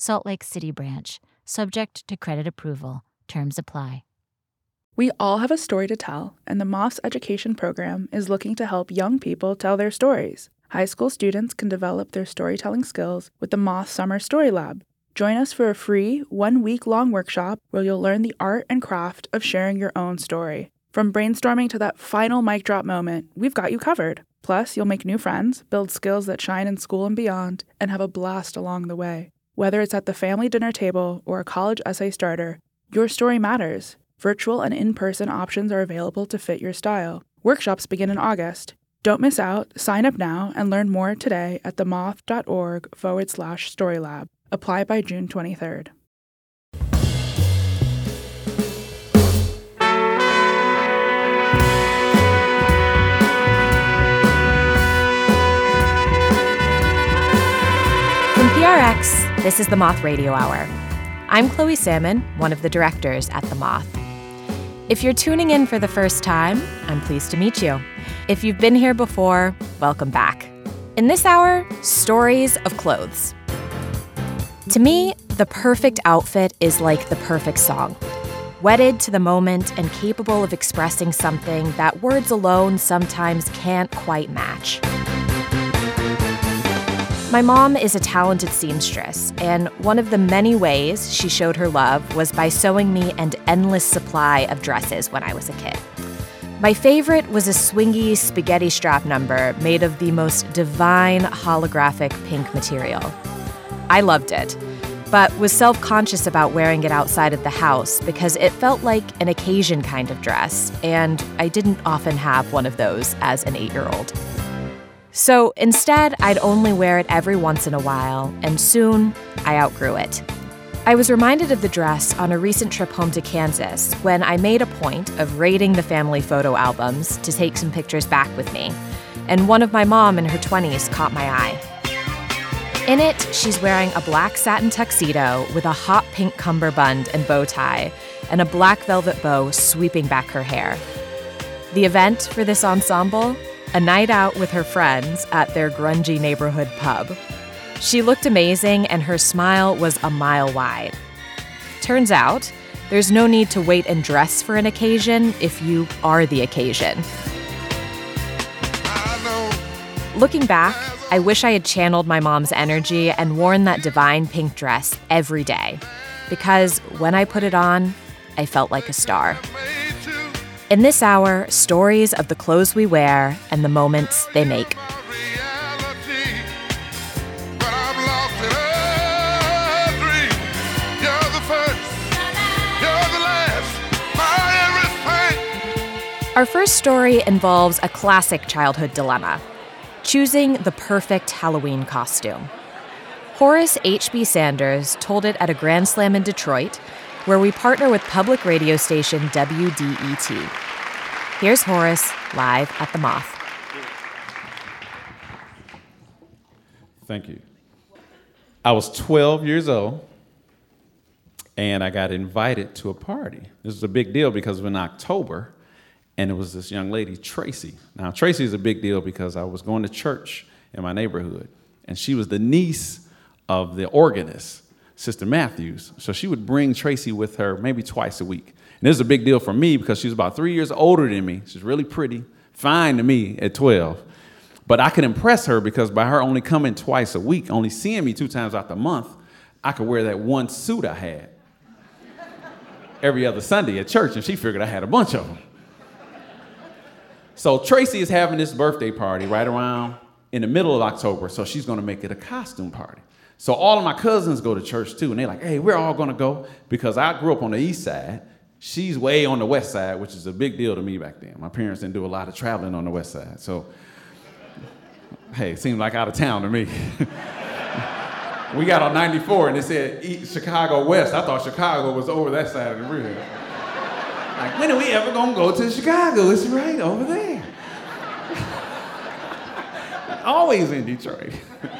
Salt Lake City branch, subject to credit approval. Terms apply. We all have a story to tell, and the Moth's education program is looking to help young people tell their stories. High school students can develop their storytelling skills with the Moth Summer Story Lab. Join us for a free, one week long workshop where you'll learn the art and craft of sharing your own story. From brainstorming to that final mic drop moment, we've got you covered. Plus, you'll make new friends, build skills that shine in school and beyond, and have a blast along the way. Whether it's at the family dinner table or a college essay starter, your story matters. Virtual and in person options are available to fit your style. Workshops begin in August. Don't miss out. Sign up now and learn more today at themoth.org forward slash storylab. Apply by June 23rd. This is the Moth Radio Hour. I'm Chloe Salmon, one of the directors at The Moth. If you're tuning in for the first time, I'm pleased to meet you. If you've been here before, welcome back. In this hour, stories of clothes. To me, the perfect outfit is like the perfect song. Wedded to the moment and capable of expressing something that words alone sometimes can't quite match. My mom is a talented seamstress, and one of the many ways she showed her love was by sewing me an endless supply of dresses when I was a kid. My favorite was a swingy spaghetti strap number made of the most divine holographic pink material. I loved it, but was self conscious about wearing it outside of the house because it felt like an occasion kind of dress, and I didn't often have one of those as an eight year old. So instead, I'd only wear it every once in a while, and soon I outgrew it. I was reminded of the dress on a recent trip home to Kansas when I made a point of raiding the family photo albums to take some pictures back with me, and one of my mom in her 20s caught my eye. In it, she's wearing a black satin tuxedo with a hot pink cummerbund and bow tie, and a black velvet bow sweeping back her hair. The event for this ensemble a night out with her friends at their grungy neighborhood pub. She looked amazing and her smile was a mile wide. Turns out, there's no need to wait and dress for an occasion if you are the occasion. Looking back, I wish I had channeled my mom's energy and worn that divine pink dress every day. Because when I put it on, I felt like a star. In this hour, stories of the clothes we wear and the moments they make. Our first story involves a classic childhood dilemma choosing the perfect Halloween costume. Horace H.B. Sanders told it at a Grand Slam in Detroit where we partner with public radio station WDET. Here's Horace live at the Moth. Thank you. I was 12 years old and I got invited to a party. This was a big deal because it was in October and it was this young lady, Tracy. Now, Tracy is a big deal because I was going to church in my neighborhood and she was the niece of the organist. Sister Matthews. So she would bring Tracy with her maybe twice a week. And this is a big deal for me because she's about three years older than me. She's really pretty, fine to me at 12. But I could impress her because by her only coming twice a week, only seeing me two times out the month, I could wear that one suit I had. every other Sunday at church, and she figured I had a bunch of them. So Tracy is having this birthday party right around in the middle of October, so she's gonna make it a costume party. So all of my cousins go to church too, and they're like, hey, we're all gonna go because I grew up on the east side. She's way on the west side, which is a big deal to me back then. My parents didn't do a lot of traveling on the west side. So, hey, it seemed like out of town to me. we got on 94 and it said Chicago West. I thought Chicago was over that side of the river. Like, when are we ever gonna go to Chicago? It's right over there. Always in Detroit.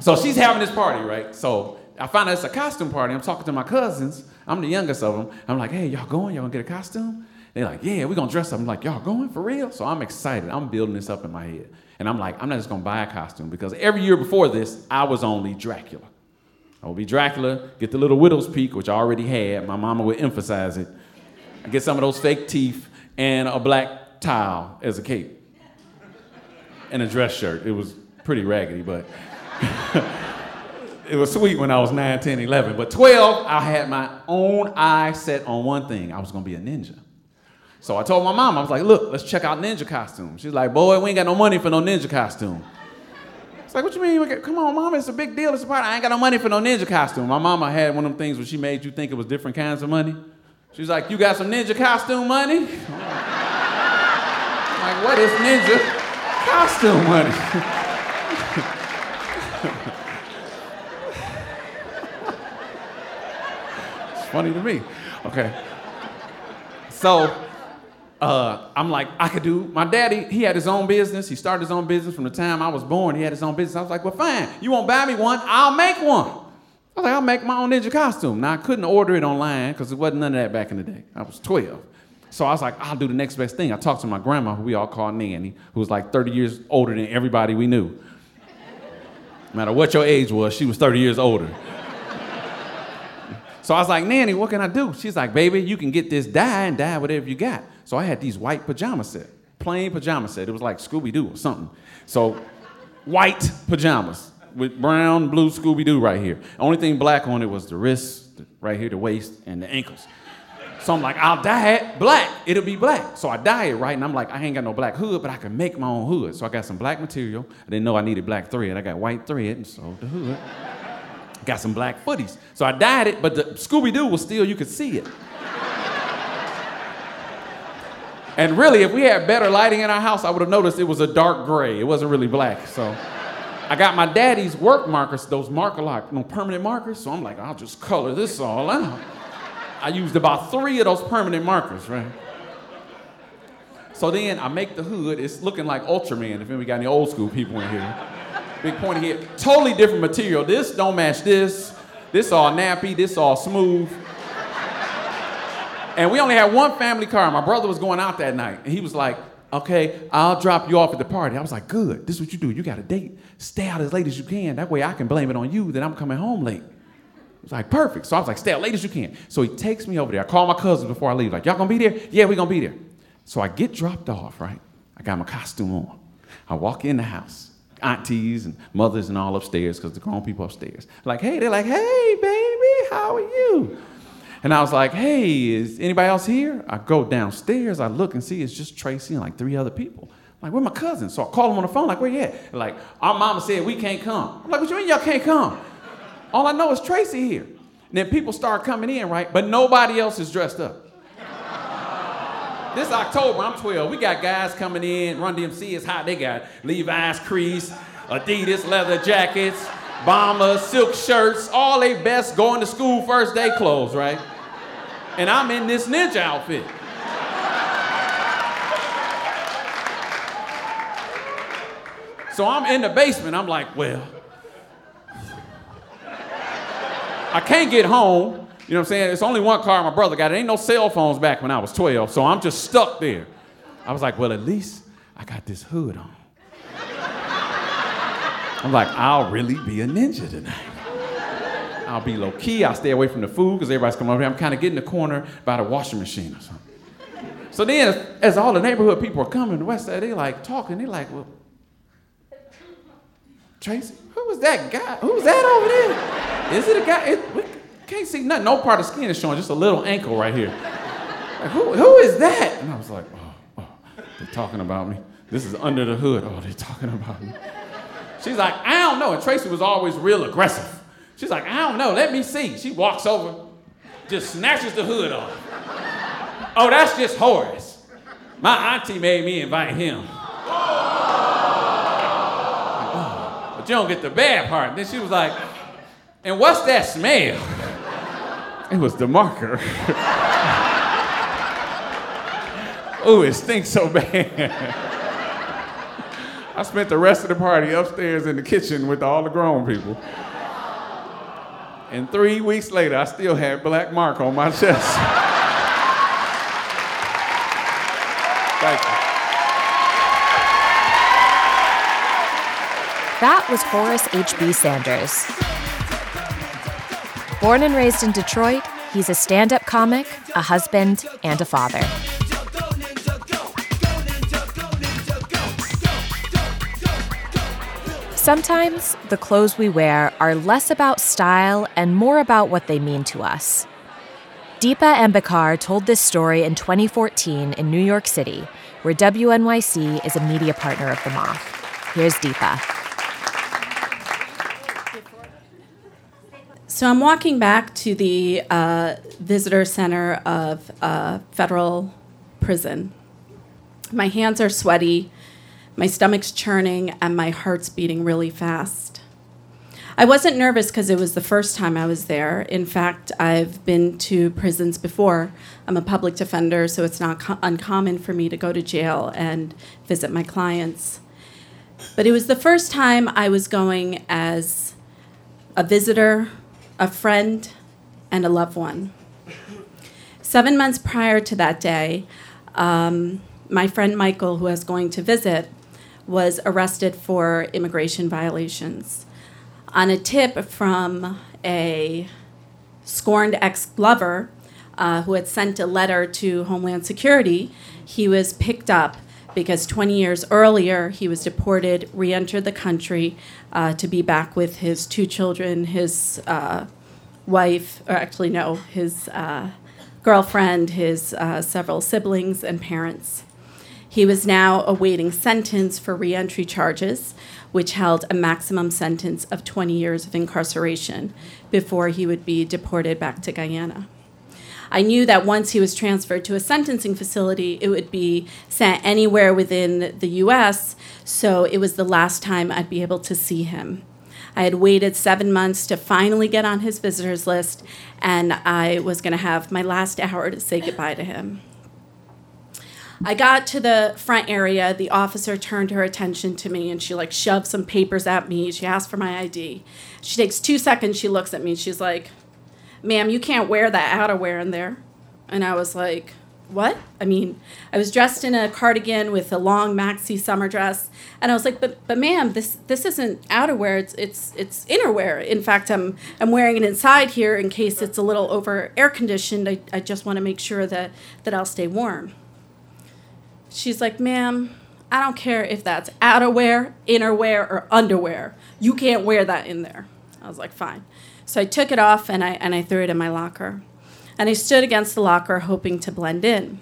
so she's having this party, right? So I find out it's a costume party. I'm talking to my cousins. I'm the youngest of them. I'm like, hey, y'all going? Y'all gonna get a costume? They're like, yeah, we're gonna dress up. I'm like, y'all going for real? So I'm excited. I'm building this up in my head. And I'm like, I'm not just gonna buy a costume because every year before this, I was only Dracula. I would be Dracula, get the little widow's peak, which I already had. My mama would emphasize it. I get some of those fake teeth and a black towel as a cape and a dress shirt. It was pretty raggedy, but it was sweet when I was 9, 10, 11. But 12, I had my own eye set on one thing. I was gonna be a ninja. So I told my mom, I was like, look, let's check out ninja costumes. She's like, boy, we ain't got no money for no ninja costume. It's like, what you mean? Come on, mom, it's a big deal. It's a party. I ain't got no money for no ninja costume. My mama had one of them things where she made you think it was different kinds of money. She's like, you got some ninja costume money? like, what is ninja costume money? funny to me. Okay. So uh, I'm like, I could do. My daddy, he had his own business. He started his own business from the time I was born. He had his own business. I was like, well, fine. You won't buy me one? I'll make one. I was like, I'll make my own ninja costume. Now, I couldn't order it online because it wasn't none of that back in the day. I was 12. So I was like, I'll do the next best thing. I talked to my grandma, who we all called Nanny, who was like 30 years older than everybody we knew. No matter what your age was, she was 30 years older. So I was like, Nanny, what can I do? She's like, baby, you can get this dye and dye whatever you got. So I had these white pajama set, plain pajama set. It was like Scooby Doo or something. So white pajamas with brown, blue Scooby Doo right here. Only thing black on it was the wrists, right here, the waist, and the ankles. So I'm like, I'll dye it black. It'll be black. So I dye it right, and I'm like, I ain't got no black hood, but I can make my own hood. So I got some black material. I didn't know I needed black thread. I got white thread, and so the hood. Got some black footies. So I dyed it, but the Scooby Doo was still, you could see it. And really, if we had better lighting in our house, I would have noticed it was a dark gray. It wasn't really black. So I got my daddy's work markers, those Marks-A-Lot, know, permanent markers. So I'm like, I'll just color this all out. I used about three of those permanent markers, right? So then I make the hood. It's looking like Ultraman, if we got any old school people in here. Big pointy head. Totally different material. This don't match this. This all nappy, this all smooth. And we only had one family car. My brother was going out that night. And he was like, okay, I'll drop you off at the party. I was like, good. This is what you do. You got a date. Stay out as late as you can. That way I can blame it on you that I'm coming home late. It was like, perfect. So I was like, stay out late as you can. So he takes me over there. I call my cousins before I leave. Like, y'all gonna be there? Yeah, we gonna be there. So I get dropped off, right? I got my costume on. I walk in the house. Aunties and mothers and all upstairs because the grown people upstairs. Like, hey, they're like, hey, baby, how are you? And I was like, hey, is anybody else here? I go downstairs, I look and see it's just Tracy and like three other people. I'm like, where my cousins? So I call them on the phone, like, where you at? Like, our mama said we can't come. I'm like, what you mean y'all can't come? All I know is Tracy here. And then people start coming in, right? But nobody else is dressed up. This October, I'm 12. We got guys coming in. Run DMC is hot. They got Levi's crease, Adidas leather jackets, bombers, silk shirts, all they best going to school first day clothes, right? and I'm in this ninja outfit. So I'm in the basement. I'm like, well, I can't get home. You know what I'm saying? It's only one car my brother got. There ain't no cell phones back when I was 12, so I'm just stuck there. I was like, well, at least I got this hood on. I'm like, I'll really be a ninja tonight. I'll be low key. I'll stay away from the food because everybody's coming over here. I'm kind of getting the corner by the washing machine or something. So then, as, all the neighborhood people are coming, the west side, they like talking. They like, well, Tracy, who was that guy? Who's that over there? Is it a guy? It, can't see nothing. No part of skin is showing, just a little ankle right here. Like, who, who is that? And I was like, oh, oh, they're talking about me. This is under the hood. Oh, they're talking about me. She's like, I don't know. And Tracy was always real aggressive. She's like, I don't know. Let me see. She walks over, just snatches the hood off. Oh, that's just Horace. My auntie made me invite him. But you don't get the bad part. Then she was like, and what's that smell? It was the marker. Ooh, it stinks so bad. I spent the rest of the party upstairs in the kitchen with all the grown people. And three weeks later, I still had black mark on my chest. Thank you. That was Horace H.B. Sanders. Born and raised in Detroit, he's a stand up comic, a husband, and a father. Sometimes the clothes we wear are less about style and more about what they mean to us. Deepa Ambekar told this story in 2014 in New York City, where WNYC is a media partner of the Moth. Here's Deepa. So I'm walking back to the uh, visitor center of a federal prison. My hands are sweaty, my stomach's churning, and my heart's beating really fast. I wasn't nervous because it was the first time I was there. In fact, I've been to prisons before. I'm a public defender, so it's not co- uncommon for me to go to jail and visit my clients. But it was the first time I was going as a visitor, a friend, and a loved one. Seven months prior to that day, um, my friend Michael, who I was going to visit, was arrested for immigration violations. On a tip from a scorned ex lover uh, who had sent a letter to Homeland Security, he was picked up because 20 years earlier he was deported, re entered the country uh, to be back with his two children, his uh, wife, or actually, no, his uh, girlfriend, his uh, several siblings, and parents. He was now awaiting sentence for reentry charges, which held a maximum sentence of 20 years of incarceration before he would be deported back to Guyana. I knew that once he was transferred to a sentencing facility, it would be sent anywhere within the US, so it was the last time I'd be able to see him. I had waited seven months to finally get on his visitors list, and I was going to have my last hour to say goodbye to him. I got to the front area. The officer turned her attention to me and she like shoved some papers at me. She asked for my ID. She takes two seconds. She looks at me. She's like, ma'am, you can't wear that outerwear in there. And I was like, what? I mean, I was dressed in a cardigan with a long maxi summer dress, and I was like, but but ma'am, this this isn't outerwear. It's it's it's innerwear. In fact, I'm I'm wearing it inside here in case it's a little over air conditioned. I, I just want to make sure that that I'll stay warm. She's like, ma'am, I don't care if that's outerwear, innerwear, or underwear. You can't wear that in there. I was like, fine. So I took it off and I, and I threw it in my locker. And I stood against the locker hoping to blend in.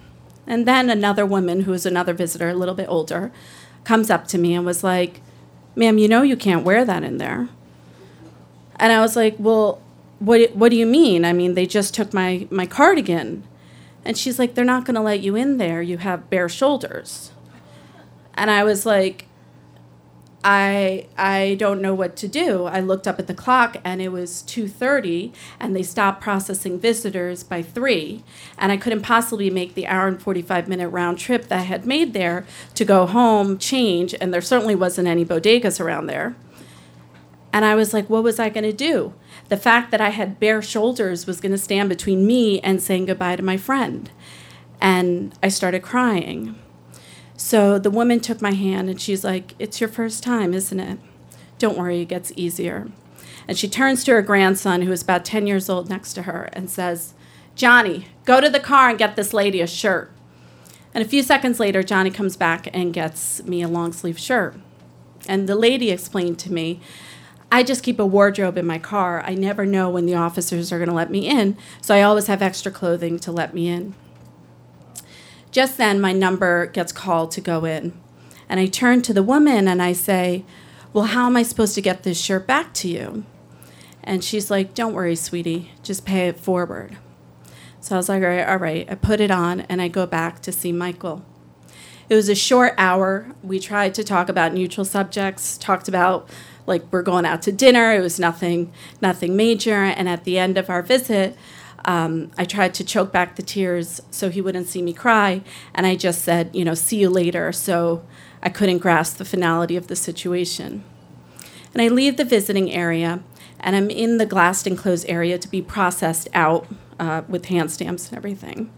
And then another woman, who was another visitor, a little bit older, comes up to me and was like, ma'am, you know you can't wear that in there. And I was like, well, what, what do you mean? I mean, they just took my, my cardigan. And she's like, they're not going to let you in there. You have bare shoulders. And I was like, I I don't know what to do. I looked up at the clock and it was 2:30 and they stopped processing visitors by 3 and I couldn't possibly make the hour and 45 minute round trip that I had made there to go home, change, and there certainly wasn't any bodegas around there. And I was like, what was I going to do? The fact that I had bare shoulders was going to stand between me and saying goodbye to my friend. And I started crying. So the woman took my hand and she's like, It's your first time, isn't it? Don't worry, it gets easier. And she turns to her grandson, who is about 10 years old, next to her, and says, Johnny, go to the car and get this lady a shirt. And a few seconds later, Johnny comes back and gets me a long sleeve shirt. And the lady explained to me I just keep a wardrobe in my car. I never know when the officers are going to let me in, so I always have extra clothing to let me in. Just then, my number gets called to go in. And I turn to the woman and I say, Well, how am I supposed to get this shirt back to you? And she's like, Don't worry, sweetie, just pay it forward. So I was like, All right, all right. I put it on and I go back to see Michael. It was a short hour. We tried to talk about neutral subjects, talked about like we're going out to dinner. It was nothing, nothing major. And at the end of our visit, um, I tried to choke back the tears so he wouldn't see me cry. And I just said, you know, see you later. So I couldn't grasp the finality of the situation. And I leave the visiting area and I'm in the glassed enclosed area to be processed out uh, with hand stamps and everything.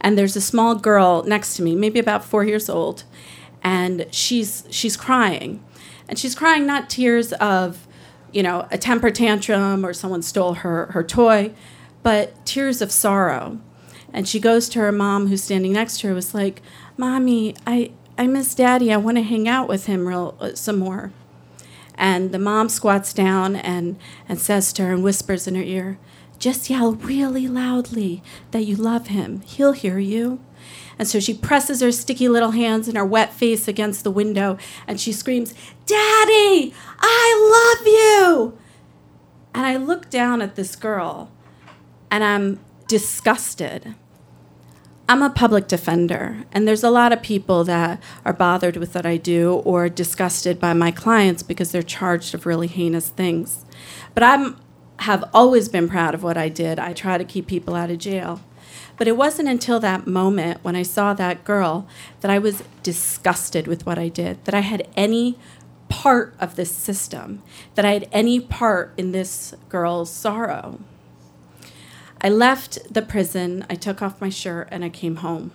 And there's a small girl next to me, maybe about four years old, and she's she's crying, and she's crying not tears of, you know, a temper tantrum or someone stole her her toy, but tears of sorrow. And she goes to her mom, who's standing next to her, was like, "Mommy, I I miss Daddy. I want to hang out with him real uh, some more." And the mom squats down and, and says to her and whispers in her ear, Just yell really loudly that you love him. He'll hear you. And so she presses her sticky little hands and her wet face against the window and she screams, Daddy, I love you. And I look down at this girl and I'm disgusted. I'm a public defender, and there's a lot of people that are bothered with what I do or disgusted by my clients because they're charged of really heinous things. But I'm have always been proud of what I did. I try to keep people out of jail. But it wasn't until that moment when I saw that girl that I was disgusted with what I did, that I had any part of this system, that I had any part in this girl's sorrow. I left the prison, I took off my shirt, and I came home.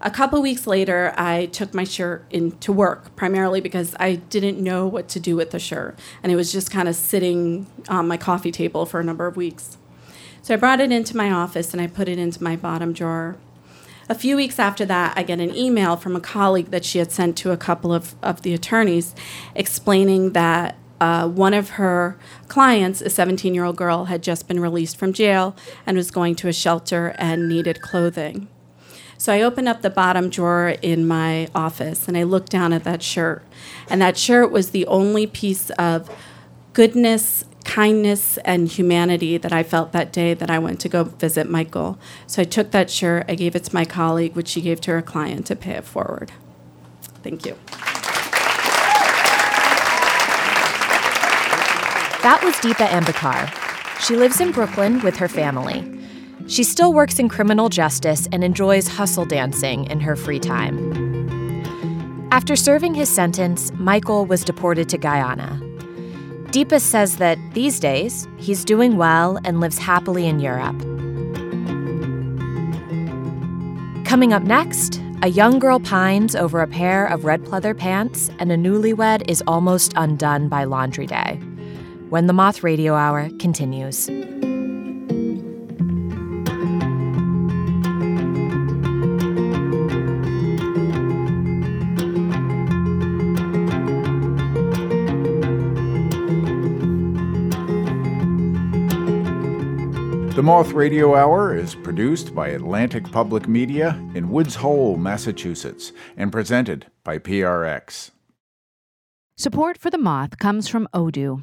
A couple weeks later, I took my shirt into work, primarily because I didn't know what to do with the shirt, and it was just kind of sitting on my coffee table for a number of weeks. So I brought it into my office and I put it into my bottom drawer. A few weeks after that, I get an email from a colleague that she had sent to a couple of, of the attorneys explaining that uh, one of her clients, a 17 year old girl, had just been released from jail and was going to a shelter and needed clothing. So I opened up the bottom drawer in my office and I looked down at that shirt. And that shirt was the only piece of goodness, kindness, and humanity that I felt that day that I went to go visit Michael. So I took that shirt, I gave it to my colleague, which she gave to her client to pay it forward. Thank you. That was Deepa Ambekar. She lives in Brooklyn with her family. She still works in criminal justice and enjoys hustle dancing in her free time. After serving his sentence, Michael was deported to Guyana. Deepa says that these days, he's doing well and lives happily in Europe. Coming up next, a young girl pines over a pair of red pleather pants, and a newlywed is almost undone by laundry day when the Moth Radio Hour continues. The Moth Radio Hour is produced by Atlantic Public Media in Woods Hole, Massachusetts, and presented by PRX. Support for The Moth comes from Odoo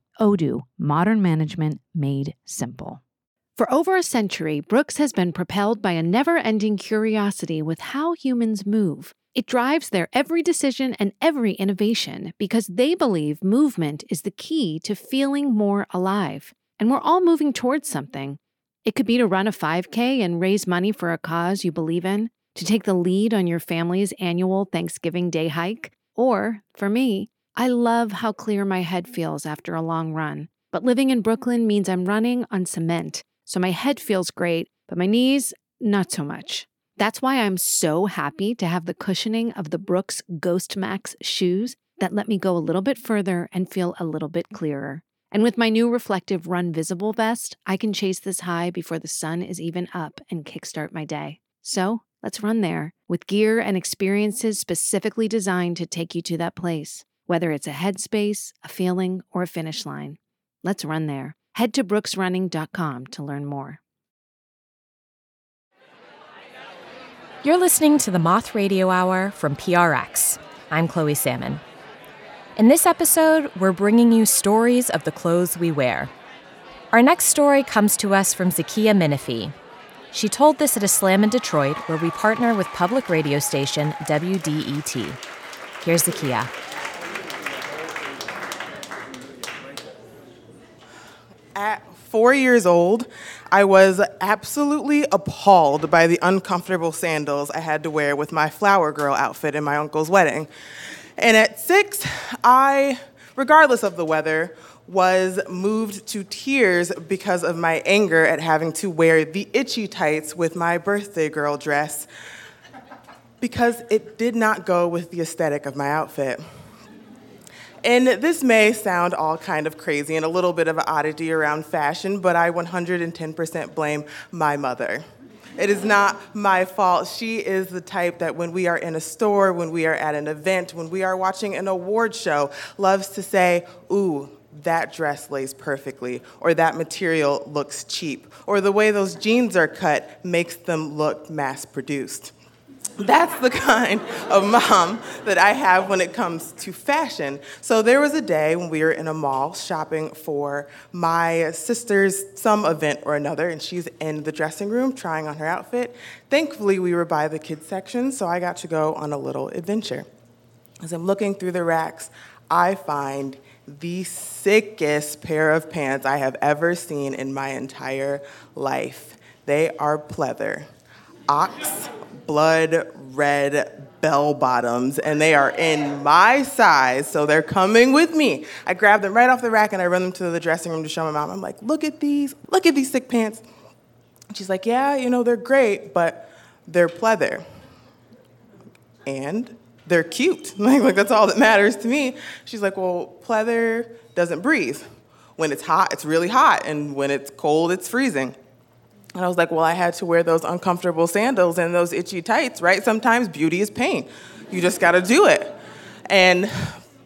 Odoo, modern management made simple. For over a century, Brooks has been propelled by a never ending curiosity with how humans move. It drives their every decision and every innovation because they believe movement is the key to feeling more alive. And we're all moving towards something. It could be to run a 5K and raise money for a cause you believe in, to take the lead on your family's annual Thanksgiving Day hike, or, for me, I love how clear my head feels after a long run. But living in Brooklyn means I'm running on cement, so my head feels great, but my knees, not so much. That's why I'm so happy to have the cushioning of the Brooks Ghost Max shoes that let me go a little bit further and feel a little bit clearer. And with my new reflective Run Visible vest, I can chase this high before the sun is even up and kickstart my day. So let's run there with gear and experiences specifically designed to take you to that place, whether it's a headspace, a feeling, or a finish line. Let's run there. Head to brooksrunning.com to learn more. You're listening to the Moth Radio Hour from PRX. I'm Chloe Salmon. In this episode, we're bringing you stories of the clothes we wear. Our next story comes to us from Zakiya Minifee. She told this at a slam in Detroit where we partner with public radio station WDET. Here's Zakiya. At four years old, I was absolutely appalled by the uncomfortable sandals I had to wear with my flower girl outfit in my uncle's wedding. And at six, I, regardless of the weather, was moved to tears because of my anger at having to wear the itchy tights with my birthday girl dress because it did not go with the aesthetic of my outfit. And this may sound all kind of crazy and a little bit of an oddity around fashion, but I 110% blame my mother. It is not my fault. She is the type that when we are in a store, when we are at an event, when we are watching an award show, loves to say, Ooh, that dress lays perfectly, or that material looks cheap, or the way those jeans are cut makes them look mass produced. That's the kind of mom that I have when it comes to fashion. So there was a day when we were in a mall shopping for my sister's some event or another, and she's in the dressing room trying on her outfit. Thankfully, we were by the kids section, so I got to go on a little adventure. As I'm looking through the racks, I find the sickest pair of pants I have ever seen in my entire life. They are pleather, ox blood red bell bottoms, and they are in my size, so they're coming with me. I grab them right off the rack and I run them to the dressing room to show my mom. I'm like, look at these, look at these sick pants. she's like, yeah, you know, they're great, but they're pleather. And they're cute. Like, like that's all that matters to me. She's like, well, pleather doesn't breathe. When it's hot, it's really hot, and when it's cold, it's freezing. And I was like, well, I had to wear those uncomfortable sandals and those itchy tights, right? Sometimes beauty is pain. You just got to do it. And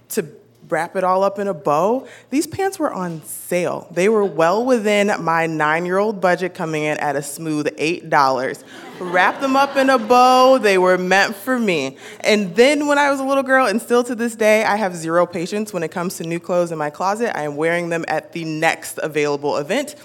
to wrap it all up in a bow, these pants were on sale. They were well within my nine year old budget, coming in at a smooth $8. Wrap them up in a bow, they were meant for me. And then when I was a little girl, and still to this day, I have zero patience when it comes to new clothes in my closet. I am wearing them at the next available event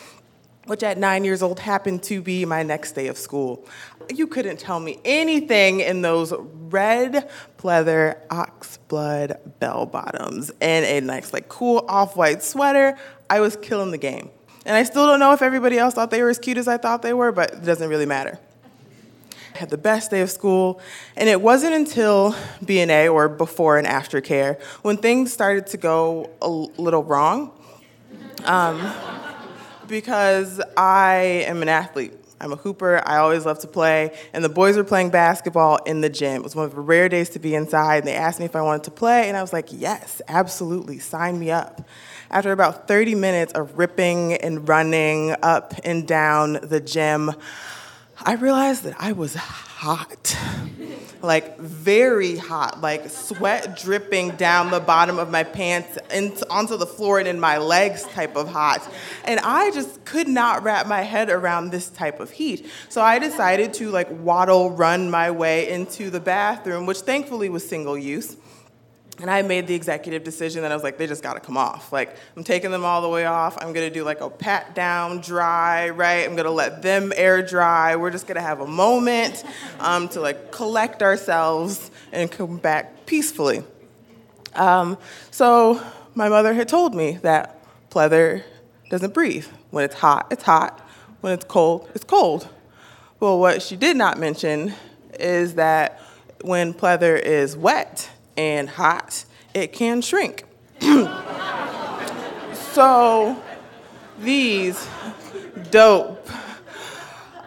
which at nine years old happened to be my next day of school. You couldn't tell me anything in those red pleather oxblood bell bottoms and a nice, like, cool off white sweater. I was killing the game. And I still don't know if everybody else thought they were as cute as I thought they were, but it doesn't really matter. I had the best day of school, and it wasn't until B&A or before and after care when things started to go a little wrong. Um, because I am an athlete. I'm a hooper. I always love to play. And the boys were playing basketball in the gym. It was one of the rare days to be inside. And they asked me if I wanted to play. And I was like, yes, absolutely. Sign me up. After about 30 minutes of ripping and running up and down the gym, I realized that I was hot like very hot, like sweat dripping down the bottom of my pants into, onto the floor and in my legs type of hot. And I just could not wrap my head around this type of heat. So I decided to like waddle run my way into the bathroom, which thankfully was single use. And I made the executive decision that I was like, they just gotta come off. Like, I'm taking them all the way off. I'm gonna do like a pat down, dry, right? I'm gonna let them air dry. We're just gonna have a moment um, to like collect ourselves and come back peacefully. Um, so, my mother had told me that pleather doesn't breathe. When it's hot, it's hot. When it's cold, it's cold. Well, what she did not mention is that when pleather is wet, and hot, it can shrink. so these dope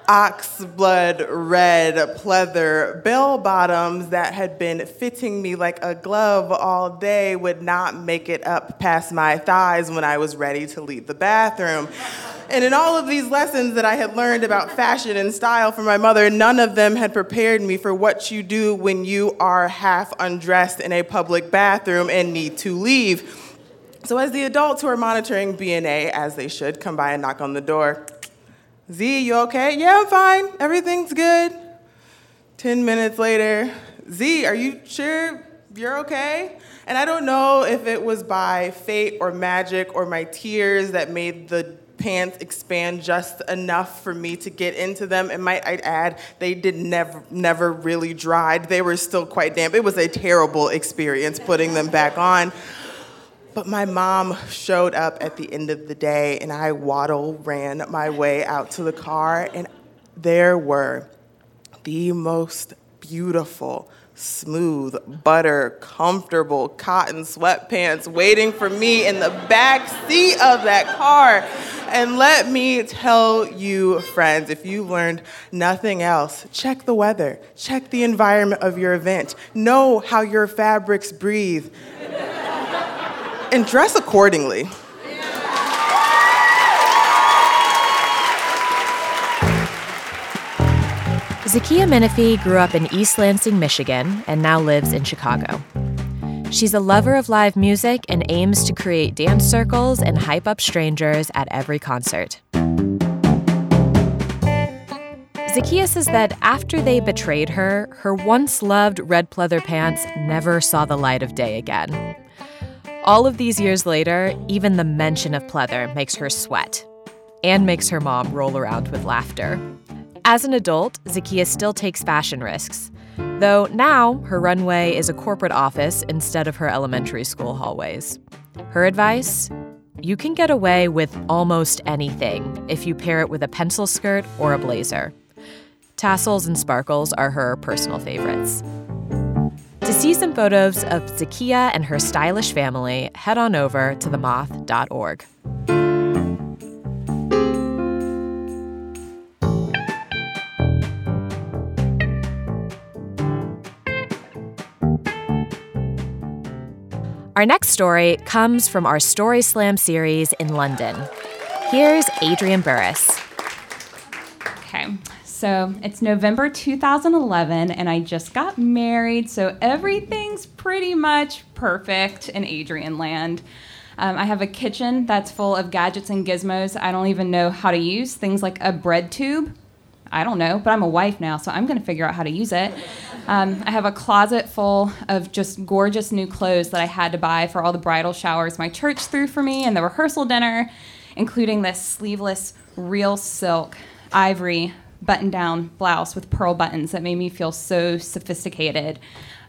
ox blood red pleather bell bottoms that had been fitting me like a glove all day would not make it up past my thighs when I was ready to leave the bathroom. And in all of these lessons that I had learned about fashion and style from my mother, none of them had prepared me for what you do when you are half undressed in a public bathroom and need to leave. So, as the adults who are monitoring BNA, as they should, come by and knock on the door, Z, you okay? Yeah, I'm fine. Everything's good. 10 minutes later, Z, are you sure you're okay? And I don't know if it was by fate or magic or my tears that made the pants expand just enough for me to get into them. And might I add, they did never never really dried. They were still quite damp. It was a terrible experience putting them back on. But my mom showed up at the end of the day, and I waddle ran my way out to the car, and there were the most beautiful, smooth, butter, comfortable cotton sweatpants waiting for me in the back seat of that car. And let me tell you, friends, if you learned nothing else, check the weather, check the environment of your event, know how your fabrics breathe and dress accordingly. Zakiya Minifee grew up in East Lansing, Michigan, and now lives in Chicago. She's a lover of live music and aims to create dance circles and hype up strangers at every concert. Zakiya says that after they betrayed her, her once loved red pleather pants never saw the light of day again. All of these years later, even the mention of pleather makes her sweat and makes her mom roll around with laughter. As an adult, Zakiya still takes fashion risks, though now her runway is a corporate office instead of her elementary school hallways. Her advice? You can get away with almost anything if you pair it with a pencil skirt or a blazer. Tassels and sparkles are her personal favorites. To see some photos of Zakiya and her stylish family, head on over to themoth.org. Our next story comes from our Story Slam series in London. Here's Adrienne Burris. Okay. So it's November 2011, and I just got married, so everything's pretty much perfect in Adrienne land. Um, I have a kitchen that's full of gadgets and gizmos I don't even know how to use. Things like a bread tube. I don't know, but I'm a wife now, so I'm going to figure out how to use it. Um, I have a closet full of just gorgeous new clothes that I had to buy for all the bridal showers my church threw for me and the rehearsal dinner, including this sleeveless real silk ivory button down blouse with pearl buttons that made me feel so sophisticated.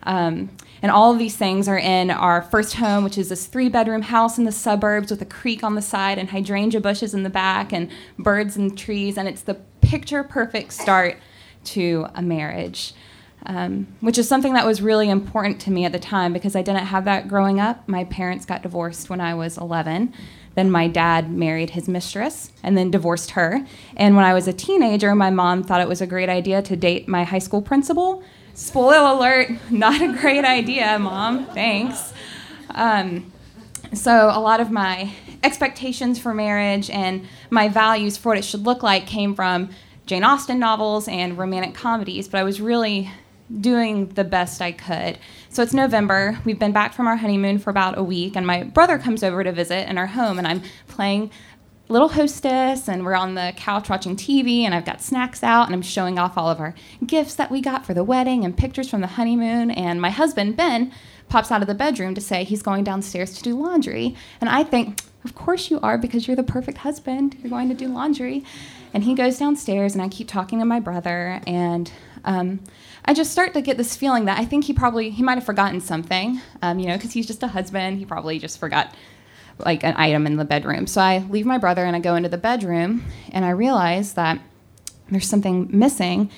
Um, and all of these things are in our first home, which is this three bedroom house in the suburbs with a creek on the side and hydrangea bushes in the back and birds and trees. And it's the picture perfect start to a marriage, um, which is something that was really important to me at the time because I didn't have that growing up. My parents got divorced when I was 11. Then my dad married his mistress and then divorced her. And when I was a teenager, my mom thought it was a great idea to date my high school principal. Spoiler alert, not a great idea, mom. Thanks. Um, so, a lot of my expectations for marriage and my values for what it should look like came from Jane Austen novels and romantic comedies, but I was really doing the best I could. So it's November. We've been back from our honeymoon for about a week, and my brother comes over to visit in our home, and I'm playing little hostess, and we're on the couch watching TV, and I've got snacks out, and I'm showing off all of our gifts that we got for the wedding and pictures from the honeymoon. And my husband, Ben, pops out of the bedroom to say he's going downstairs to do laundry. And I think, of course you are, because you're the perfect husband. You're going to do laundry. And he goes downstairs, and I keep talking to my brother, and um, I just start to get this feeling that I think he probably he might have forgotten something, um, you know, because he's just a husband. He probably just forgot like an item in the bedroom. So I leave my brother and I go into the bedroom and I realize that there's something missing.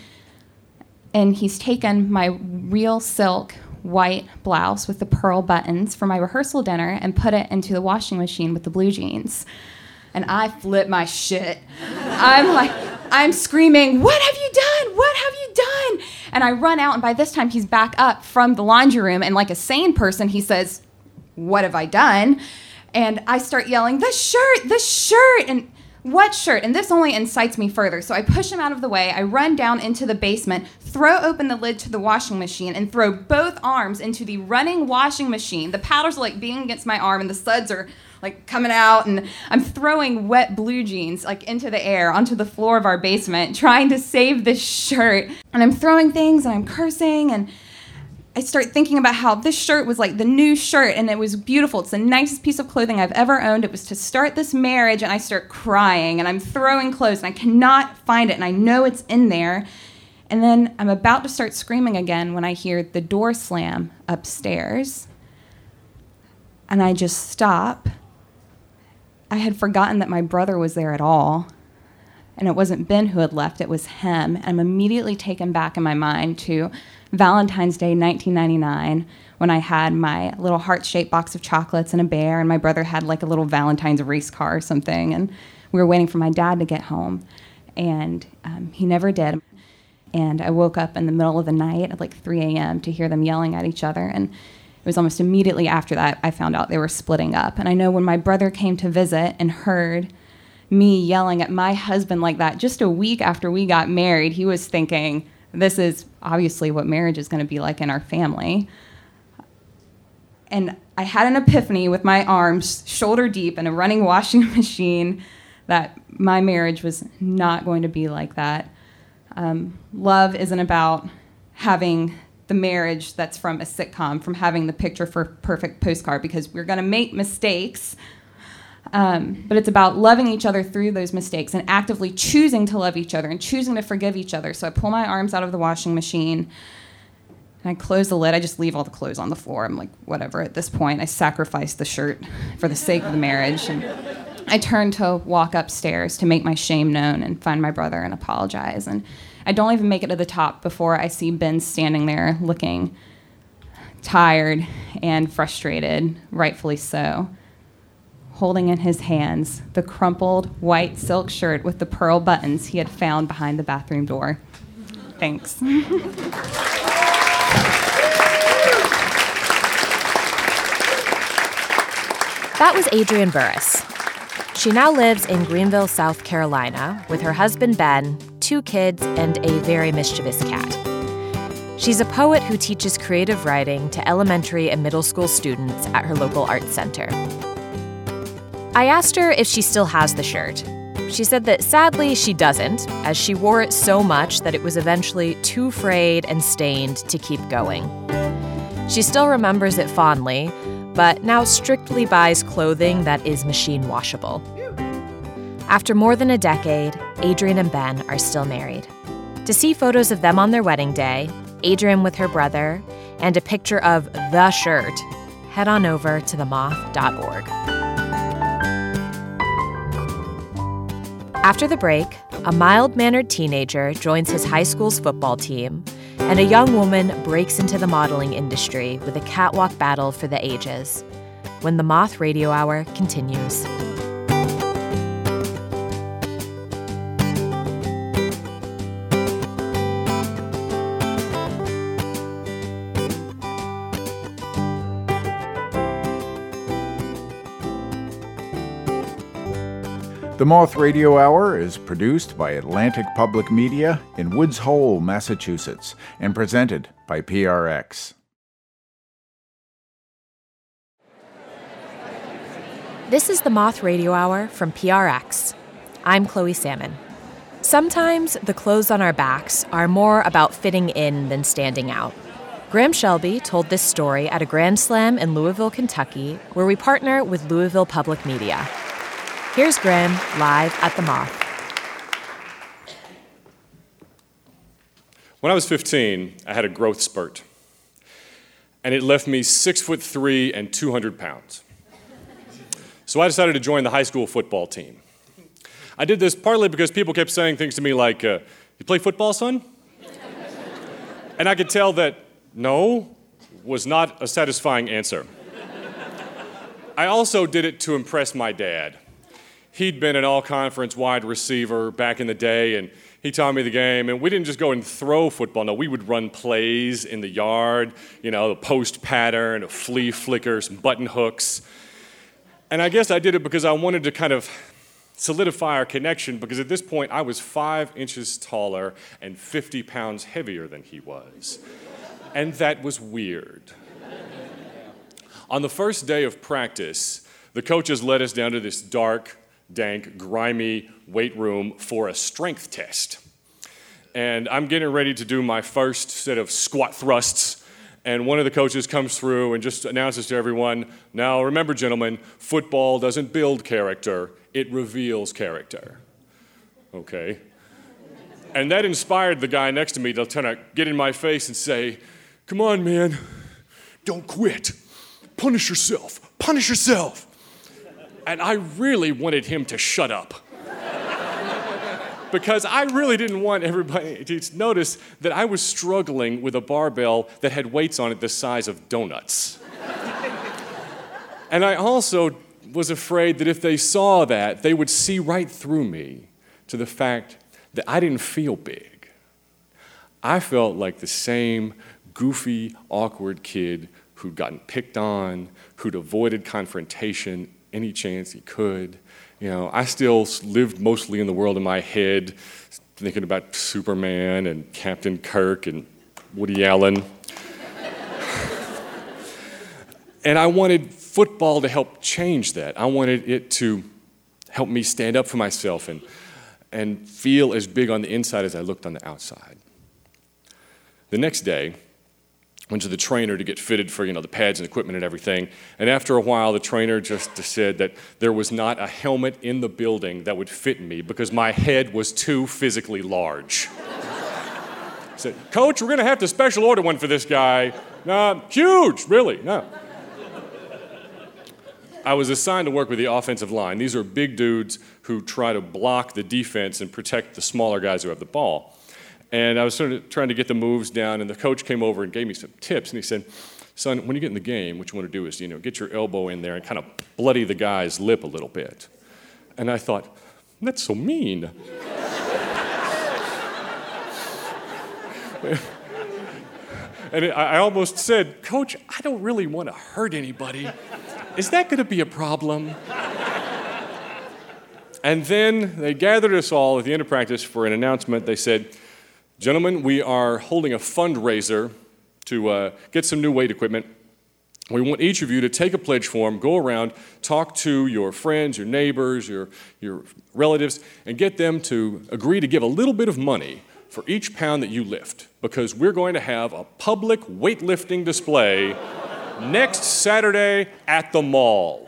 And he's taken my real silk white blouse with the pearl buttons for my rehearsal dinner and put it into the washing machine with the blue jeans. and I flip my shit. I'm like, I'm screaming, What have you done? What have you done? And I run out, and by this time, he's back up from the laundry room, and like a sane person, he says, What have I done? And I start yelling, The shirt, the shirt. And what shirt? And this only incites me further. So I push him out of the way. I run down into the basement, throw open the lid to the washing machine, and throw both arms into the running washing machine. The paddles are like being against my arm, and the suds are like coming out. And I'm throwing wet blue jeans like into the air onto the floor of our basement, trying to save this shirt. And I'm throwing things and I'm cursing and I start thinking about how this shirt was like the new shirt and it was beautiful. It's the nicest piece of clothing I've ever owned. It was to start this marriage, and I start crying and I'm throwing clothes and I cannot find it, and I know it's in there. And then I'm about to start screaming again when I hear the door slam upstairs. And I just stop. I had forgotten that my brother was there at all. And it wasn't Ben who had left, it was him. And I'm immediately taken back in my mind to Valentine's Day 1999 when I had my little heart shaped box of chocolates and a bear, and my brother had like a little Valentine's race car or something. And we were waiting for my dad to get home, and um, he never did. And I woke up in the middle of the night at like 3 a.m. to hear them yelling at each other. And it was almost immediately after that I found out they were splitting up. And I know when my brother came to visit and heard me yelling at my husband like that just a week after we got married, he was thinking, this is obviously what marriage is going to be like in our family. And I had an epiphany with my arms shoulder deep in a running washing machine that my marriage was not going to be like that. Um, love isn't about having the marriage that's from a sitcom, from having the picture for perfect postcard, because we're going to make mistakes um, but it's about loving each other through those mistakes and actively choosing to love each other and choosing to forgive each other. So I pull my arms out of the washing machine and I close the lid. I just leave all the clothes on the floor. I'm like, whatever at this point. I sacrifice the shirt for the sake of the marriage. And I turn to walk upstairs to make my shame known and find my brother and apologize. And I don't even make it to the top before I see Ben standing there looking tired and frustrated, rightfully so holding in his hands the crumpled white silk shirt with the pearl buttons he had found behind the bathroom door. Thanks. That was Adrienne Burris. She now lives in Greenville, South Carolina, with her husband Ben, two kids, and a very mischievous cat. She's a poet who teaches creative writing to elementary and middle school students at her local arts center. I asked her if she still has the shirt. She said that sadly she doesn't, as she wore it so much that it was eventually too frayed and stained to keep going. She still remembers it fondly, but now strictly buys clothing that is machine washable. After more than a decade, Adrienne and Ben are still married. To see photos of them on their wedding day, Adrienne with her brother, and a picture of the shirt, head on over to themoth.org. After the break, a mild mannered teenager joins his high school's football team, and a young woman breaks into the modeling industry with a catwalk battle for the ages. When the Moth Radio Hour continues. The Moth Radio Hour is produced by Atlantic Public Media in Woods Hole, Massachusetts, and presented by PRX. This is the Moth Radio Hour from PRX. I'm Chloe Salmon. Sometimes the clothes on our backs are more about fitting in than standing out. Graham Shelby told this story at a Grand Slam in Louisville, Kentucky, where we partner with Louisville Public Media. Here's Graham live at the Moth. When I was 15, I had a growth spurt, and it left me six foot three and 200 pounds. So I decided to join the high school football team. I did this partly because people kept saying things to me like, uh, You play football, son? and I could tell that no was not a satisfying answer. I also did it to impress my dad. He'd been an all conference wide receiver back in the day, and he taught me the game. And we didn't just go and throw football, no, we would run plays in the yard, you know, the post pattern, a flea flicker, some button hooks. And I guess I did it because I wanted to kind of solidify our connection because at this point I was five inches taller and 50 pounds heavier than he was. And that was weird. On the first day of practice, the coaches led us down to this dark, dank, grimy weight room for a strength test. And I'm getting ready to do my first set of squat thrusts. And one of the coaches comes through and just announces to everyone now, remember, gentlemen, football doesn't build character, it reveals character. Okay? And that inspired the guy next to me to kind of get in my face and say, Come on, man, don't quit. Punish yourself. Punish yourself. And I really wanted him to shut up. because I really didn't want everybody to notice that I was struggling with a barbell that had weights on it the size of donuts. and I also was afraid that if they saw that, they would see right through me to the fact that I didn't feel big. I felt like the same goofy, awkward kid who'd gotten picked on, who'd avoided confrontation any chance he could. You know, I still lived mostly in the world in my head, thinking about Superman and Captain Kirk and Woody Allen. and I wanted football to help change that. I wanted it to help me stand up for myself and, and feel as big on the inside as I looked on the outside. The next day, went to the trainer to get fitted for you know the pads and equipment and everything and after a while the trainer just said that there was not a helmet in the building that would fit me because my head was too physically large he said coach we're going to have to special order one for this guy no huge really no I was assigned to work with the offensive line. These are big dudes who try to block the defense and protect the smaller guys who have the ball. And I was sort of trying to get the moves down, and the coach came over and gave me some tips. And he said, Son, when you get in the game, what you want to do is, you know, get your elbow in there and kind of bloody the guy's lip a little bit. And I thought, that's so mean. and I almost said, Coach, I don't really want to hurt anybody. Is that going to be a problem? and then they gathered us all at the end of practice for an announcement. They said, Gentlemen, we are holding a fundraiser to uh, get some new weight equipment. We want each of you to take a pledge form, go around, talk to your friends, your neighbors, your, your relatives, and get them to agree to give a little bit of money for each pound that you lift because we're going to have a public weightlifting display next Saturday at the mall.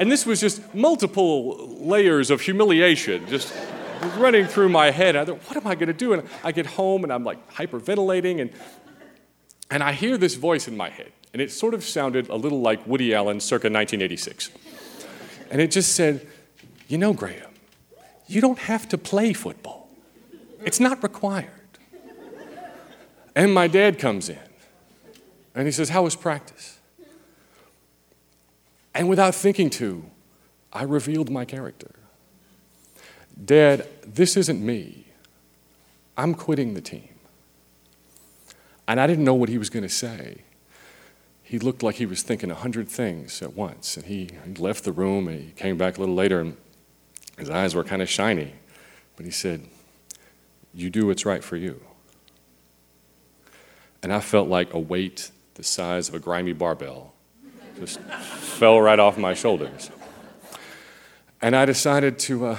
And this was just multiple layers of humiliation, just running through my head. I thought, what am I going to do? And I get home and I'm like hyperventilating, and, and I hear this voice in my head. And it sort of sounded a little like Woody Allen circa 1986. And it just said, You know, Graham, you don't have to play football, it's not required. And my dad comes in and he says, How was practice? And without thinking to, I revealed my character. Dad, this isn't me. I'm quitting the team. And I didn't know what he was going to say. He looked like he was thinking a hundred things at once. And he, he left the room and he came back a little later and his eyes were kind of shiny. But he said, You do what's right for you. And I felt like a weight the size of a grimy barbell just fell right off my shoulders. And I decided to uh,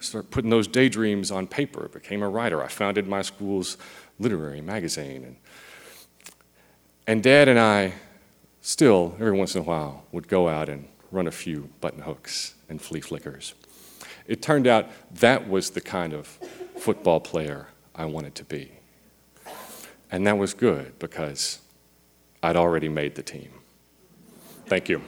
start putting those daydreams on paper. Became a writer. I founded my school's literary magazine. And, and Dad and I still, every once in a while, would go out and run a few button hooks and flea flickers. It turned out that was the kind of football player I wanted to be. And that was good because I'd already made the team. Thank you.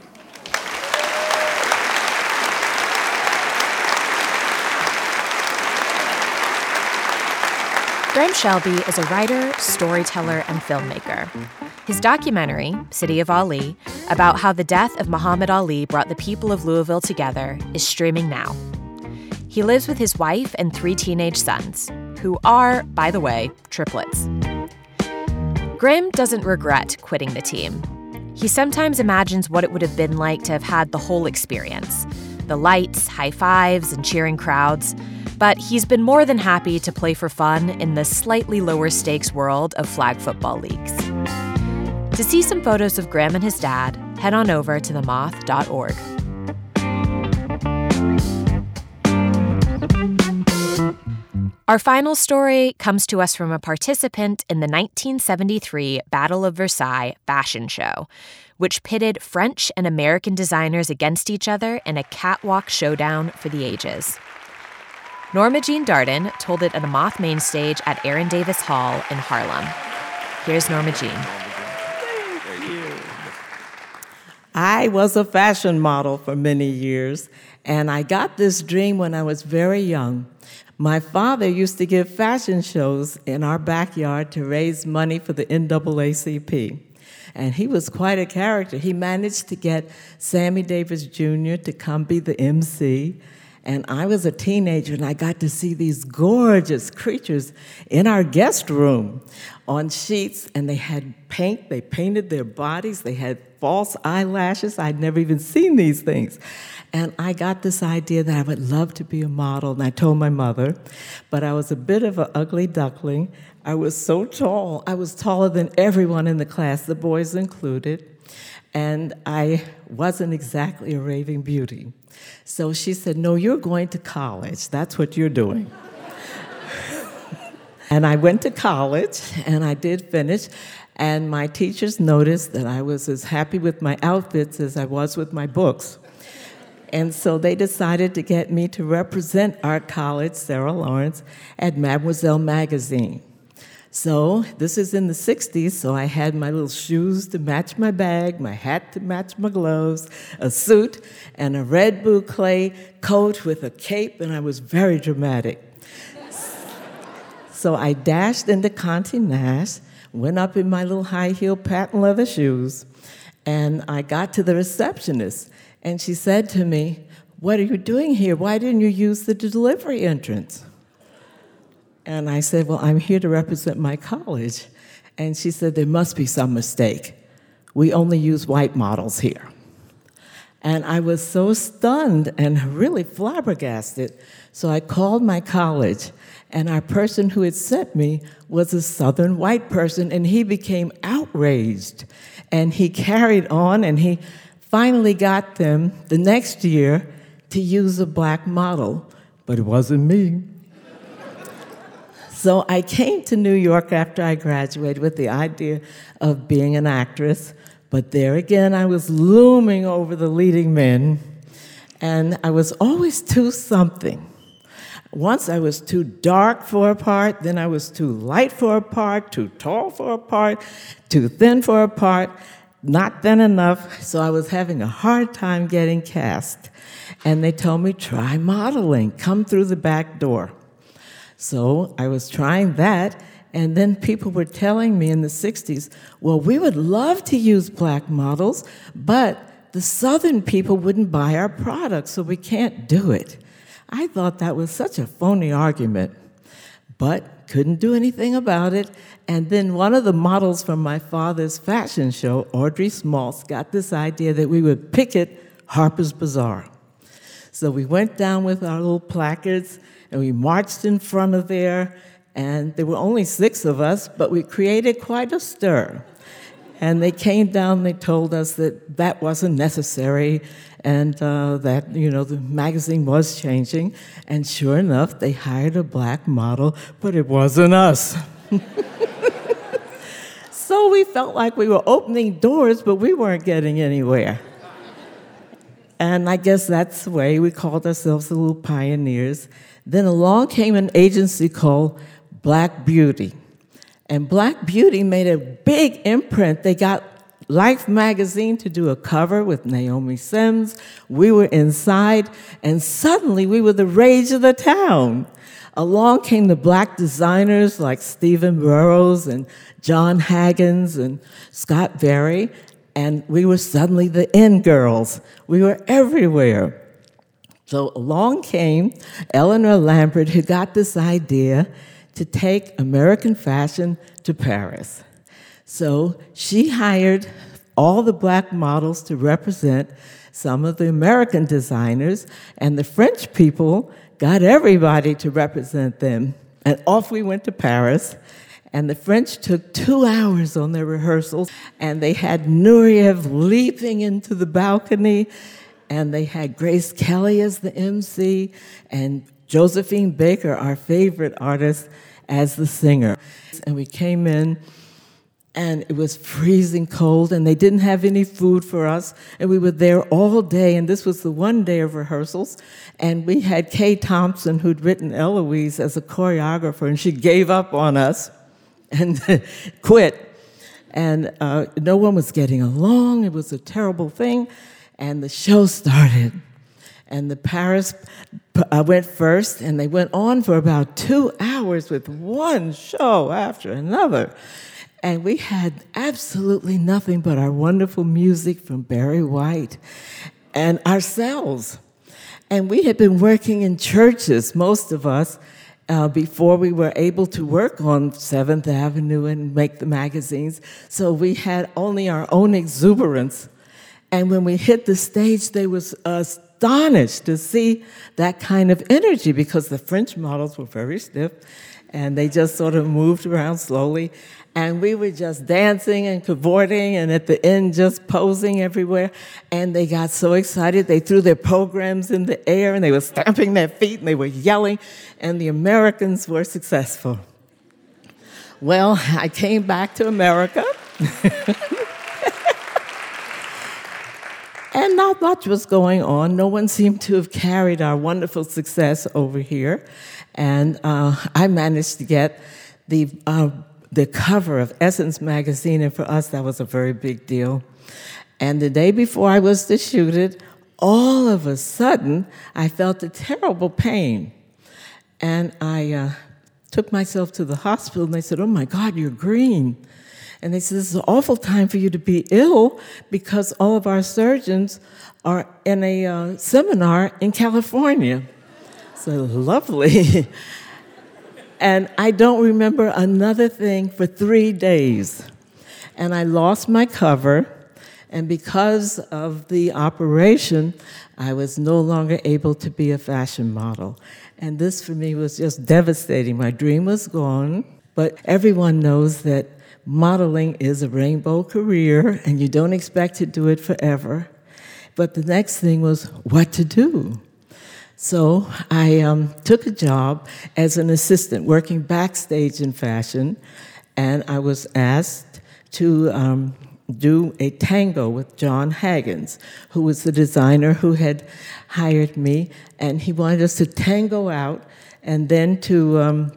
Graham Shelby is a writer, storyteller, and filmmaker. His documentary, City of Ali, about how the death of Muhammad Ali brought the people of Louisville together is streaming now. He lives with his wife and three teenage sons, who are, by the way, triplets. Graham doesn't regret quitting the team. He sometimes imagines what it would have been like to have had the whole experience the lights, high fives, and cheering crowds. But he's been more than happy to play for fun in the slightly lower stakes world of flag football leagues. To see some photos of Graham and his dad, head on over to themoth.org. Our final story comes to us from a participant in the 1973 Battle of Versailles fashion show, which pitted French and American designers against each other in a catwalk showdown for the ages. Norma Jean Darden told it at a Moth main stage at Aaron Davis Hall in Harlem. Here's Norma Jean. I was a fashion model for many years, and I got this dream when I was very young. My father used to give fashion shows in our backyard to raise money for the NAACP. And he was quite a character. He managed to get Sammy Davis Jr. to come be the MC. And I was a teenager and I got to see these gorgeous creatures in our guest room on sheets. And they had paint, they painted their bodies, they had false eyelashes. I'd never even seen these things. And I got this idea that I would love to be a model, and I told my mother, but I was a bit of an ugly duckling. I was so tall. I was taller than everyone in the class, the boys included, and I wasn't exactly a raving beauty. So she said, No, you're going to college. That's what you're doing. and I went to college, and I did finish. And my teachers noticed that I was as happy with my outfits as I was with my books. And so they decided to get me to represent our college, Sarah Lawrence, at Mademoiselle magazine. So this is in the 60s, so I had my little shoes to match my bag, my hat to match my gloves, a suit, and a red boucle coat with a cape, and I was very dramatic. so I dashed into Condé Nast, went up in my little high heel patent leather shoes, and I got to the receptionist, and she said to me, What are you doing here? Why didn't you use the delivery entrance? And I said, Well, I'm here to represent my college. And she said, There must be some mistake. We only use white models here. And I was so stunned and really flabbergasted. So I called my college, and our person who had sent me was a Southern white person, and he became outraged. And he carried on, and he finally got them the next year to use a black model, but it wasn't me. So I came to New York after I graduated with the idea of being an actress, but there again I was looming over the leading men, and I was always too something. Once I was too dark for a part, then I was too light for a part, too tall for a part, too thin for a part, not thin enough, so I was having a hard time getting cast. And they told me, try modeling, come through the back door. So I was trying that, and then people were telling me in the 60s, well, we would love to use black models, but the Southern people wouldn't buy our products, so we can't do it. I thought that was such a phony argument, but couldn't do anything about it. And then one of the models from my father's fashion show, Audrey Smaltz, got this idea that we would picket Harper's Bazaar. So we went down with our little placards and we marched in front of there, and there were only six of us, but we created quite a stir. And they came down, they told us that that wasn't necessary and uh, that, you know, the magazine was changing. And sure enough, they hired a black model, but it wasn't us. so we felt like we were opening doors, but we weren't getting anywhere. And I guess that's the way we called ourselves the little pioneers. Then along came an agency called Black Beauty. And Black Beauty made a big imprint. They got Life magazine to do a cover with Naomi Sims. We were inside, and suddenly we were the rage of the town. Along came the black designers like Stephen Burrows and Jon Haggins and Scott Barrie, and we were suddenly the in girls. We were everywhere. So along came Eleanor Lambert, who got this idea to take American fashion to Paris. So she hired all the black models to represent some of the American designers, and the French people got everybody to represent them. And off we went to Paris. And the French took two hours on their rehearsals, and they had Nureyev leaping into the balcony, and they had Grace Kelly as the MC, and Josephine Baker, our favorite artist, as the singer. And we came in, and it was freezing cold, and they didn't have any food for us, and we were there all day, and this was the one day of rehearsals, and we had Kay Thompson, who'd written Eloise as a choreographer, and she gave up on us and quit. And uh, no one was getting along. It was a terrible thing. And the show started. And the Paris uh, went first, and they went on for about two hours with one show after another. And we had absolutely nothing but our wonderful music from Barry White and ourselves. And we had been working in churches, most of us, uh, before we were able to work on Seventh Avenue and make the magazines. So we had only our own exuberance. And when we hit the stage, they was astonished to see that kind of energy because the French models were very stiff and they just sort of moved around slowly. And we were just dancing and cavorting, and at the end, just posing everywhere. And they got so excited, they threw their programs in the air, and they were stamping their feet, and they were yelling, and the Americans were successful. Well, I came back to America. and not much was going on. No one seemed to have carried our wonderful success over here. And uh, I managed to get the uh, the cover of Essence magazine, and for us, that was a very big deal. And the day before I was to shoot it, all of a sudden, I felt a terrible pain. And I uh, took myself to the hospital, and they said, Oh my God, you're green. And they said, This is an awful time for you to be ill because all of our surgeons are in a uh, seminar in California. So lovely. And I don't remember another thing for three days. And I lost my cover, and because of the operation, I was no longer able to be a fashion model. And this for me was just devastating. My dream was gone, but everyone knows that modeling is a rainbow career, and you don't expect to do it forever. But the next thing was what to do. So I um, took a job as an assistant working backstage in fashion, and I was asked to um, do a tango with Jon Haggins, who was the designer who had hired me, and he wanted us to tango out and then to um,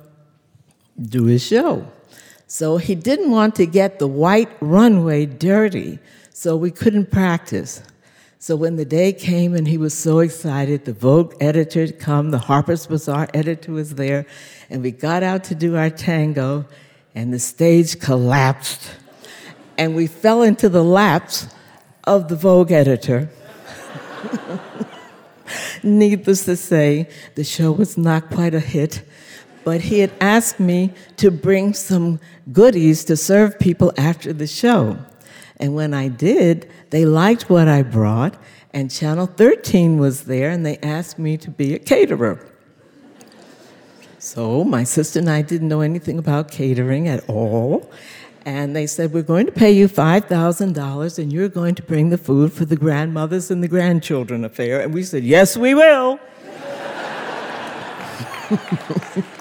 do a show. So he didn't want to get the white runway dirty, so we couldn't practice. So when the day came and he was so excited, the Vogue editor had come, the Harper's Bazaar editor was there, and we got out to do our tango, and the stage collapsed. And we fell into the laps of the Vogue editor. Needless to say, the show was not quite a hit, but he had asked me to bring some goodies to serve people after the show. And when I did, they liked what I brought, and Channel 13 was there, and they asked me to be a caterer. So my sister and I didn't know anything about catering at all. And they said, We're going to pay you $5,000 and you're going to bring the food for the grandmothers and the grandchildren affair. And we said, Yes, we will.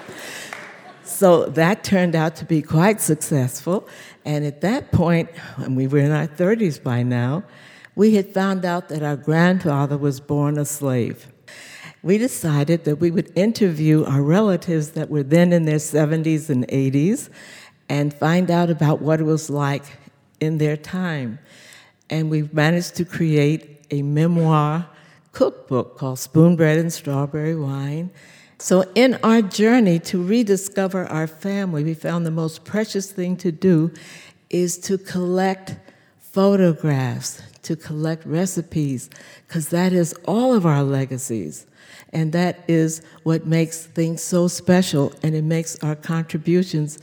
so that turned out to be quite successful. And at that point, and we were in our 30s by now, we had found out that our grandfather was born a slave. We decided that we would interview our relatives that were then in their 70s and 80s and find out about what it was like in their time. And we managed to create a memoir cookbook called Spoonbread and Strawberry Wine so, in our journey to rediscover our family, we found the most precious thing to do is to collect photographs, to collect recipes, because that is all of our legacies. And that is what makes things so special, and it makes our contributions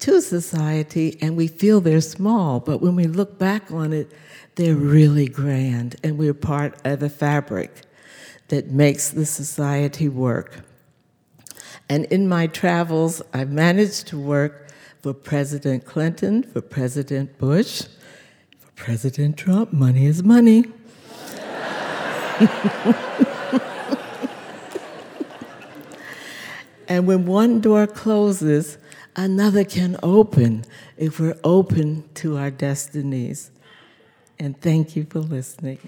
to society, and we feel they're small, but when we look back on it, they're really grand, and we're part of the fabric that makes the society work. And in my travels, I've managed to work for President Clinton, for President Bush, for President Trump. Money is money. and when one door closes, another can open if we're open to our destinies. And thank you for listening.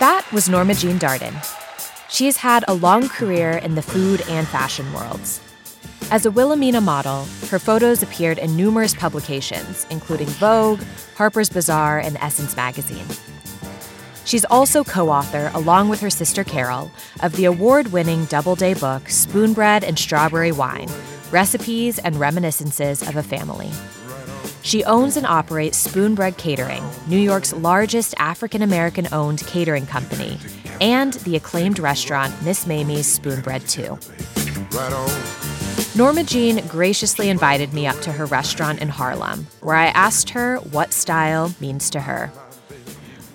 That was Norma Jean Darden. She has had a long career in the food and fashion worlds. As a Wilhelmina model, her photos appeared in numerous publications, including Vogue, Harper's Bazaar, and Essence magazine. She's also co author, along with her sister Carol, of the award winning Doubleday book Spoonbread and Strawberry Wine Recipes and Reminiscences of a Family. She owns and operates Spoonbread Catering, New York's largest African American owned catering company, and the acclaimed restaurant Miss Mamie's Spoonbread 2. Norma Jean graciously invited me up to her restaurant in Harlem, where I asked her what style means to her.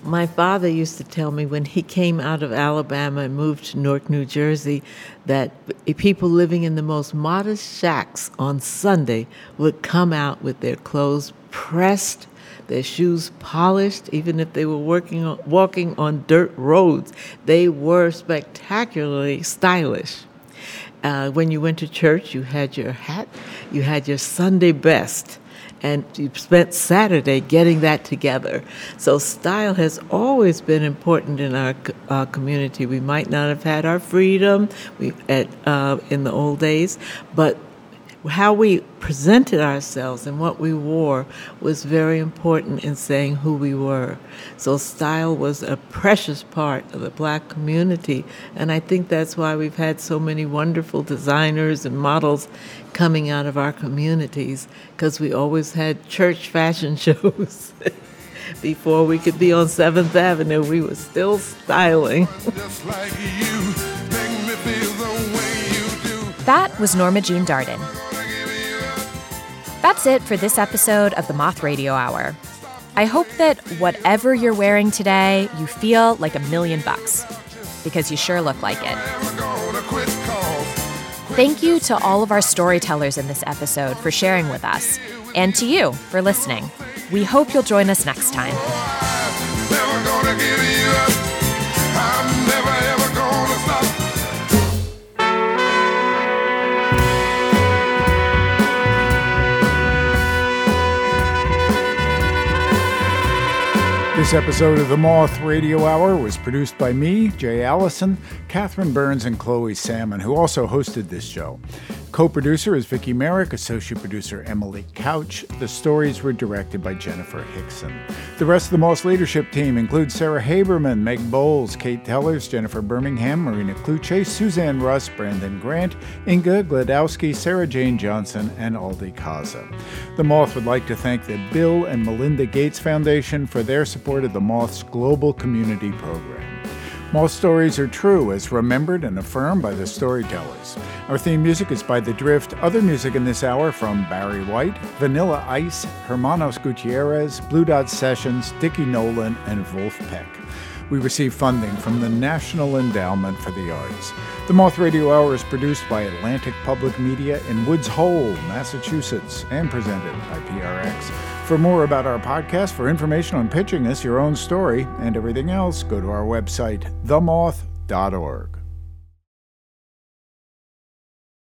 My father used to tell me when he came out of Alabama and moved to Newark, New Jersey, that people living in the most modest shacks on Sunday would come out with their clothes pressed, their shoes polished, even if they were working on, walking on dirt roads. They were spectacularly stylish. Uh, when you went to church, you had your hat, you had your Sunday best and you spent Saturday getting that together. So style has always been important in our, our community. We might not have had our freedom we, at, uh, in the old days, but how we presented ourselves and what we wore was very important in saying who we were. So, style was a precious part of the black community, and I think that's why we've had so many wonderful designers and models coming out of our communities, because we always had church fashion shows. Before we could be on 7th Avenue, we were still styling. that was Norma Jean Darden. That's it for this episode of the Moth Radio Hour. I hope that whatever you're wearing today, you feel like a million bucks, because you sure look like it. Thank you to all of our storytellers in this episode for sharing with us, and to you for listening. We hope you'll join us next time. This episode of the Moth Radio Hour was produced by me, Jay Allison, Catherine Burns, and Chloe Salmon, who also hosted this show. Co producer is Viki Merrick, associate producer Emily Couch. The stories were directed by Jennifer Hickson. The rest of the Moth leadership team includes Sarah Haberman, Meg Bowles, Kate Tellers, Jennifer Birmingham, Marina Klutse, Suzanne Rust, Brandon Grant, Inga Glodowski, Sarah Jane Johnson, and Aldi Kaza. The Moth would like to thank the Bill and Melinda Gates Foundation for their support of the Moth's global community program. Moth stories are true, as remembered and affirmed by the storytellers. Our theme music is by The Drift. Other music in this hour from Barry White, Vanilla Ice, Hermanos Gutierrez, Blue Dot Sessions, Dickie Nolan, and Wolf Peck. We receive funding from the National Endowment for the Arts. The Moth Radio Hour is produced by Atlantic Public Media in Woods Hole, Massachusetts, and presented by PRX. For more about our podcast, for information on pitching us your own story and everything else, go to our website, themoth.org.